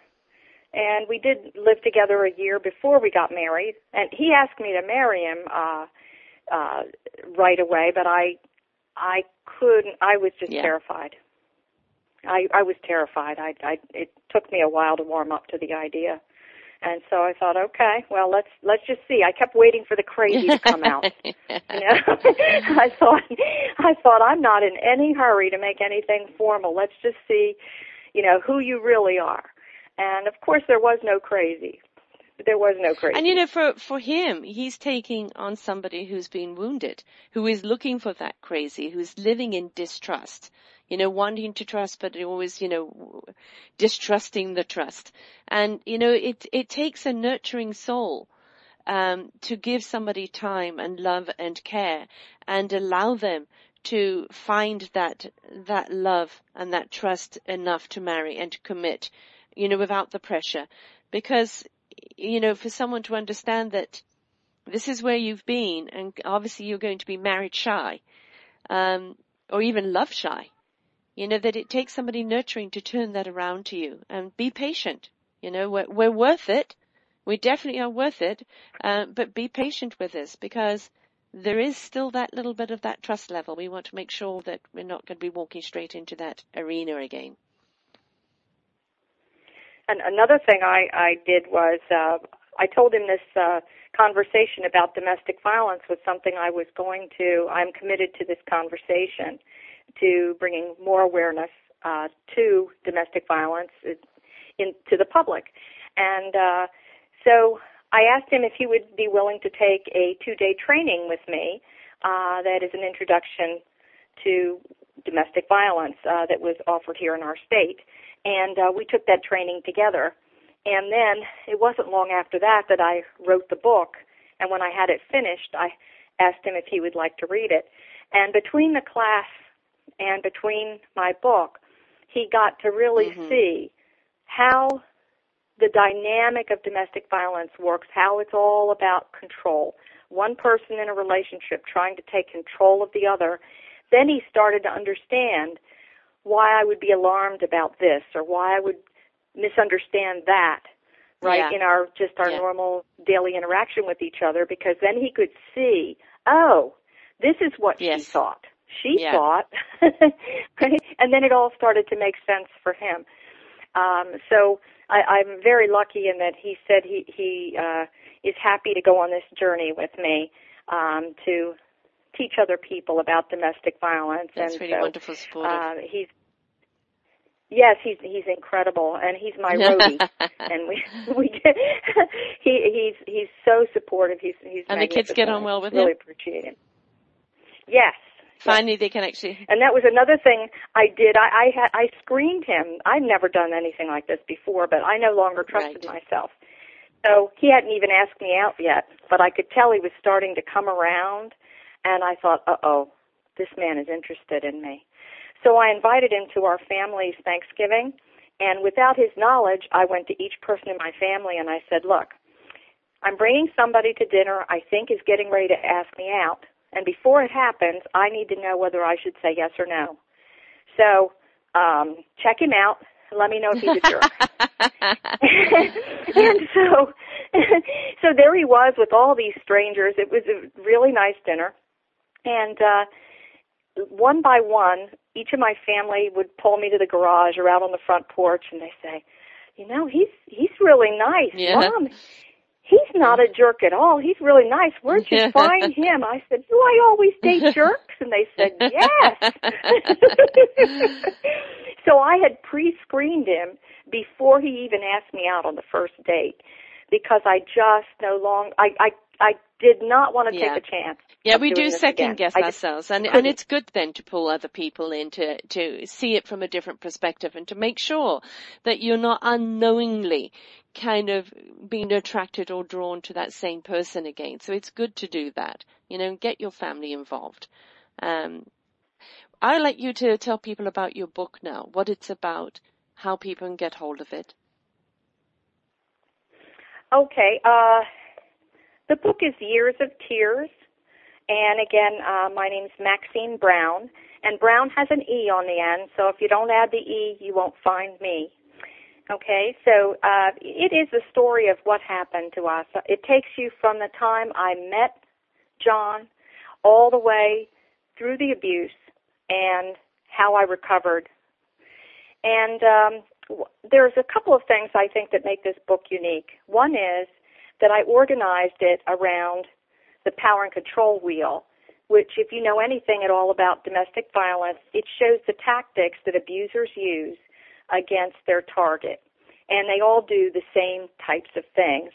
And we did live together a year before we got married. And he asked me to marry him, uh, uh, right away, but I, I couldn't, I was just yeah. terrified. I, I was terrified. I, I, it took me a while to warm up to the idea. And so I thought, okay, well, let's let's just see. I kept waiting for the crazy to come out. you know, I thought, I thought I'm not in any hurry to make anything formal. Let's just see, you know, who you really are. And of course, there was no crazy. There was no crazy. And you know, for for him, he's taking on somebody who's been wounded, who is looking for that crazy, who's living in distrust you know, wanting to trust, but always, you know, distrusting the trust. And, you know, it, it takes a nurturing soul, um, to give somebody time and love and care and allow them to find that, that love and that trust enough to marry and to commit, you know, without the pressure. Because, you know, for someone to understand that this is where you've been and obviously you're going to be married shy, um, or even love shy you know, that it takes somebody nurturing to turn that around to you and be patient. You know, we're, we're worth it. We definitely are worth it. Uh, but be patient with us because there is still that little bit of that trust level. We want to make sure that we're not going to be walking straight into that arena again. and another thing I I did was uh, I told him this uh, conversation about domestic violence was something I was going to. I'm committed to this conversation, to bringing more awareness uh, to domestic violence in to the public, and uh, so I asked him if he would be willing to take a two-day training with me. Uh, that is an introduction to domestic violence uh, that was offered here in our state, and uh, we took that training together. And then it wasn't long after that that I wrote the book. And when I had it finished, I asked him if he would like to read it. And between the class and between my book, he got to really mm-hmm. see how the dynamic of domestic violence works, how it's all about control. One person in a relationship trying to take control of the other. Then he started to understand why I would be alarmed about this or why I would misunderstand that right yeah. in our just our yeah. normal daily interaction with each other because then he could see oh this is what yes. she thought she yeah. thought and then it all started to make sense for him um so i i'm very lucky in that he said he he uh is happy to go on this journey with me um to teach other people about domestic violence That's and really so wonderful uh, he's Yes, he's he's incredible, and he's my roadie, and we we get, he he's he's so supportive. He's he's and the kids get on well with really him. Really appreciate him. Yes. Finally, they can actually. And that was another thing I did. I I had I screened him. I'd never done anything like this before, but I no longer trusted right. myself. So he hadn't even asked me out yet, but I could tell he was starting to come around, and I thought, uh oh, this man is interested in me. So I invited him to our family's Thanksgiving, and without his knowledge, I went to each person in my family and I said, Look, I'm bringing somebody to dinner I think is getting ready to ask me out. And before it happens, I need to know whether I should say yes or no. So, um, check him out. Let me know if he's a jerk. and so, so there he was with all these strangers. It was a really nice dinner. And, uh, one by one, each of my family would pull me to the garage or out on the front porch, and they say, "You know, he's he's really nice, yeah. Mom. He's not a jerk at all. He's really nice. Where'd you find him?" I said, "Do I always date jerks?" And they said, "Yes." so I had pre-screened him before he even asked me out on the first date because I just no longer I I I did not want to yeah. take a chance. Yeah, we do second guess ourselves, and and it's good then to pull other people in to to see it from a different perspective and to make sure that you're not unknowingly kind of being attracted or drawn to that same person again. So it's good to do that, you know, get your family involved. Um, I'd like you to tell people about your book now, what it's about, how people can get hold of it. Okay. Uh, the book is Years of Tears. And again, uh, my name's Maxine Browne. And Browne has an E on the end, so if you don't add the E, you won't find me. Okay, so uh, it is a story of what happened to us. It takes you from the time I met John all the way through the abuse and how I recovered. And um, there's a couple of things I think that make this book unique. One is that I organized it around the power and control wheel, which, if you know anything at all about domestic violence, it shows the tactics that abusers use against their target. And they all do the same types of things.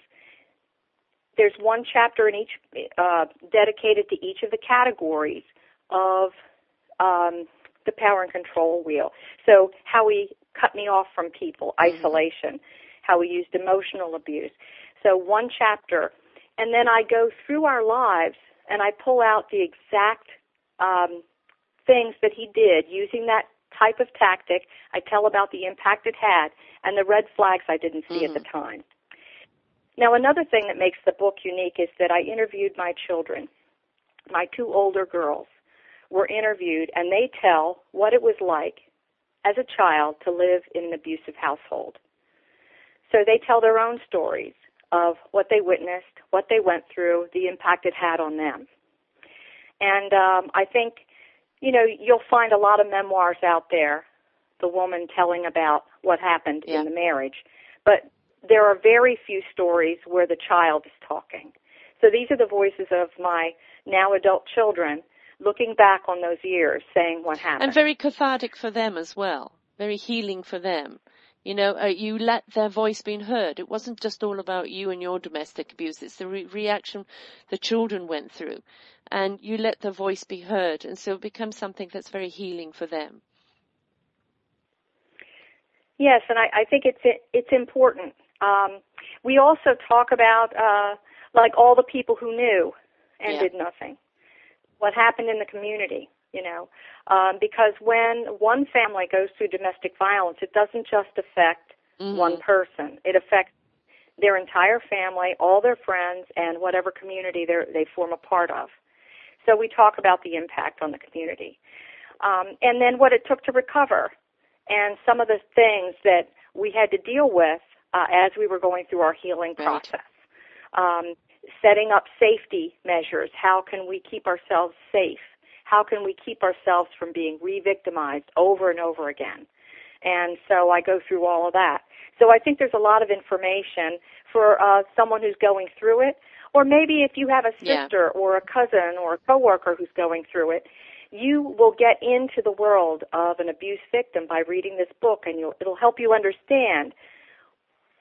There's one chapter in each uh, dedicated to each of the categories of um, the power and control wheel. So how he cut me off from people, mm-hmm. isolation, how he used emotional abuse. So one chapter. And then I go through our lives and I pull out the exact um, things that he did using that type of tactic. I tell about the impact it had and the red flags I didn't see mm-hmm. at the mm-hmm. time. Now, another thing that makes the book unique is that I interviewed my children. My two older girls were interviewed, and they tell what it was like as a child to live in an abusive household. So they tell their own stories of what they witnessed, what they went through, the impact it had on them. And um, I think, you know, you'll find a lot of memoirs out there, the woman telling about what happened yeah. in the marriage. but there are very few stories where the child is talking. So these are the voices of my now adult children looking back on those years, saying what happened. And very cathartic for them as well. Very healing for them. You know, uh, you let their voice be heard. It wasn't just all about you and your domestic abuse. It's the re- reaction the children went through. And you let the voice be heard. And so it becomes something that's very healing for them. Yes, and I, I think it's it's important. Um, we also talk about uh, like all the people who knew and yeah. did nothing. What happened in the community, you know, um, because when one family goes through domestic violence, it doesn't just affect mm-hmm. one person. It affects their entire family, all their friends, and whatever community they they form a part of. So we talk about the impact on the community, um, and then what it took to recover, and some of the things that we had to deal with uh, as we were going through our healing process. Um, setting up safety measures. How can we keep ourselves safe? How can we keep ourselves from being re-victimized over and over again? And so I go through all of that. So I think there's a lot of information for uh, someone who's going through it, or maybe if you have a sister yeah. or a cousin or a coworker who's going through it, you will get into the world of an abuse victim by reading this book, and you'll, it'll help you understand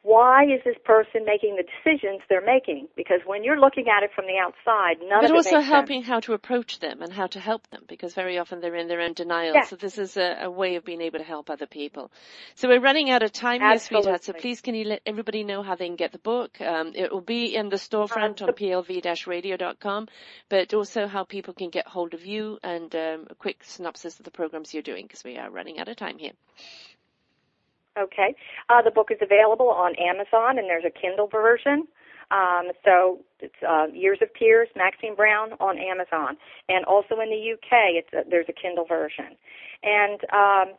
why is this person making the decisions they're making? Because when you're looking at it from the outside, none but of it also helping sense. how to approach them and how to help them, because very often they're in their own denial. Yeah. So this is a, a, way of being able to help other people. So we're running out of time here, sweetheart. So please, can you let everybody know how they can get the book? Um, it will be in the storefront on plv-radio.com, but also how people can get hold of you and um, a quick synopsis of the programs you're doing, because we are running out of time here. Okay. Uh, the book is available on Amazon, and there's a Kindle version. Um, so it's uh, Years of Tears, Maxine Browne on Amazon, and also in the UK, it's a, there's a Kindle version. And um,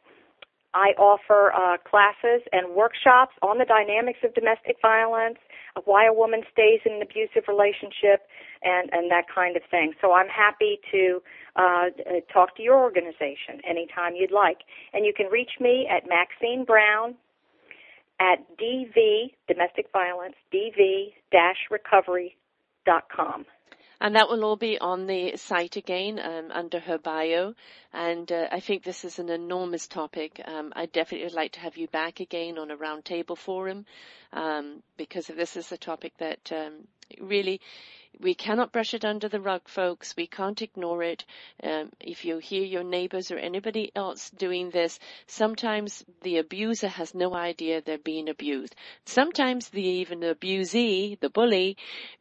I offer uh, classes and workshops on the dynamics of domestic violence, of why a woman stays in an abusive relationship, and and that kind of thing. So I'm happy to uh, talk to your organization anytime you'd like, and you can reach me at Maxine Browne at dv domestic violence dv recovery dot com. And that will all be on the site again um, under her bio. And uh, I think this is an enormous topic. Um, I'd like to have you back again on a roundtable forum um, because this is a topic that um, really we cannot brush it under the rug, folks. We can't ignore it. Um, if you hear your neighbors or anybody else doing this, sometimes the abuser has no idea they're being abused. Sometimes the even abusee, the bully,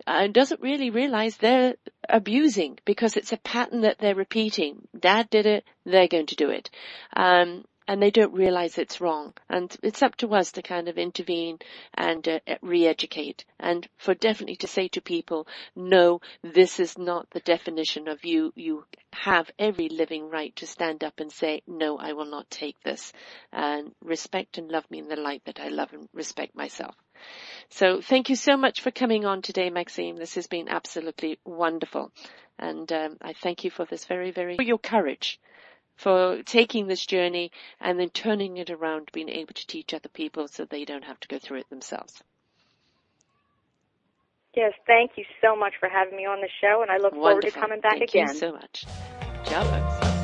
uh, doesn't really realize they're abusing because it's a pattern that they're repeating. Dad did it, they're going to do it. Um, and they don't realize it's wrong. And it's up to us to kind of intervene and uh, re-educate and for definitely to say to people, no, this is not the definition of you. You have every living right to stand up and say, no, I will not take this and respect and love me in the light that I love and respect myself. So thank you so much for coming on today, Maxine. This has been absolutely wonderful. And um, I thank you for this very, very, for your courage for taking this journey and then turning it around, being able to teach other people so they don't have to go through it themselves. Yes, thank you so much for having me on the show, and I look Wonderful. forward to coming back thank again. Thank you so much. Ciao.